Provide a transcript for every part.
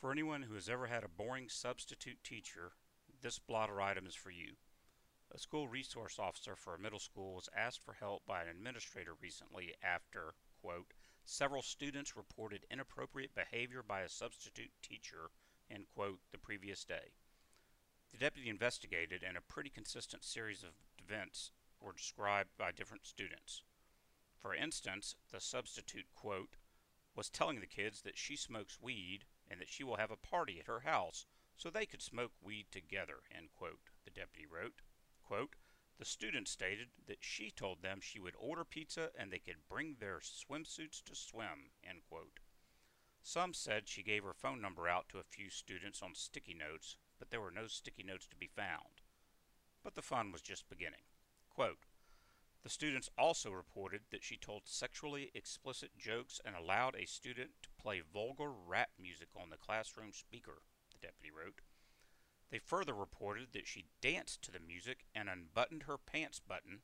For anyone who has ever had a boring substitute teacher, this blotter item is for you. A school resource officer for a middle school was asked for help by an administrator recently after, quote, several students reported inappropriate behavior by a substitute teacher, end quote, the previous day. The deputy investigated and a pretty consistent series of events were described by different students. For instance, the substitute, quote, was telling the kids that she smokes weed and that she will have a party at her house so they could smoke weed together, quote, the deputy wrote. Quote, the students stated that she told them she would order pizza and they could bring their swimsuits to swim. Some said she gave her phone number out to a few students on sticky notes, but there were no sticky notes to be found. But the fun was just beginning. Quote, the students also reported that she told sexually explicit jokes and allowed a student to play vulgar rap music on the classroom speaker, the deputy wrote. They further reported that she danced to the music and unbuttoned her pants button,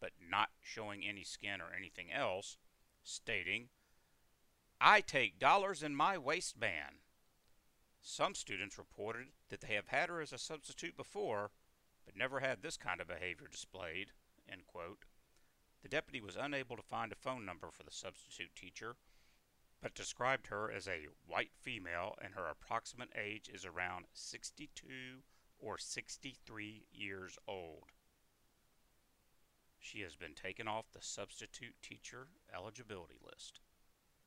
but not showing any skin or anything else, stating, I take dollars in my waistband. Some students reported that they have had her as a substitute before, but never had this kind of behavior displayed. The deputy was unable to find a phone number for the substitute teacher, but described her as a white female and her approximate age is around 62 or 63 years old. She has been taken off the substitute teacher eligibility list.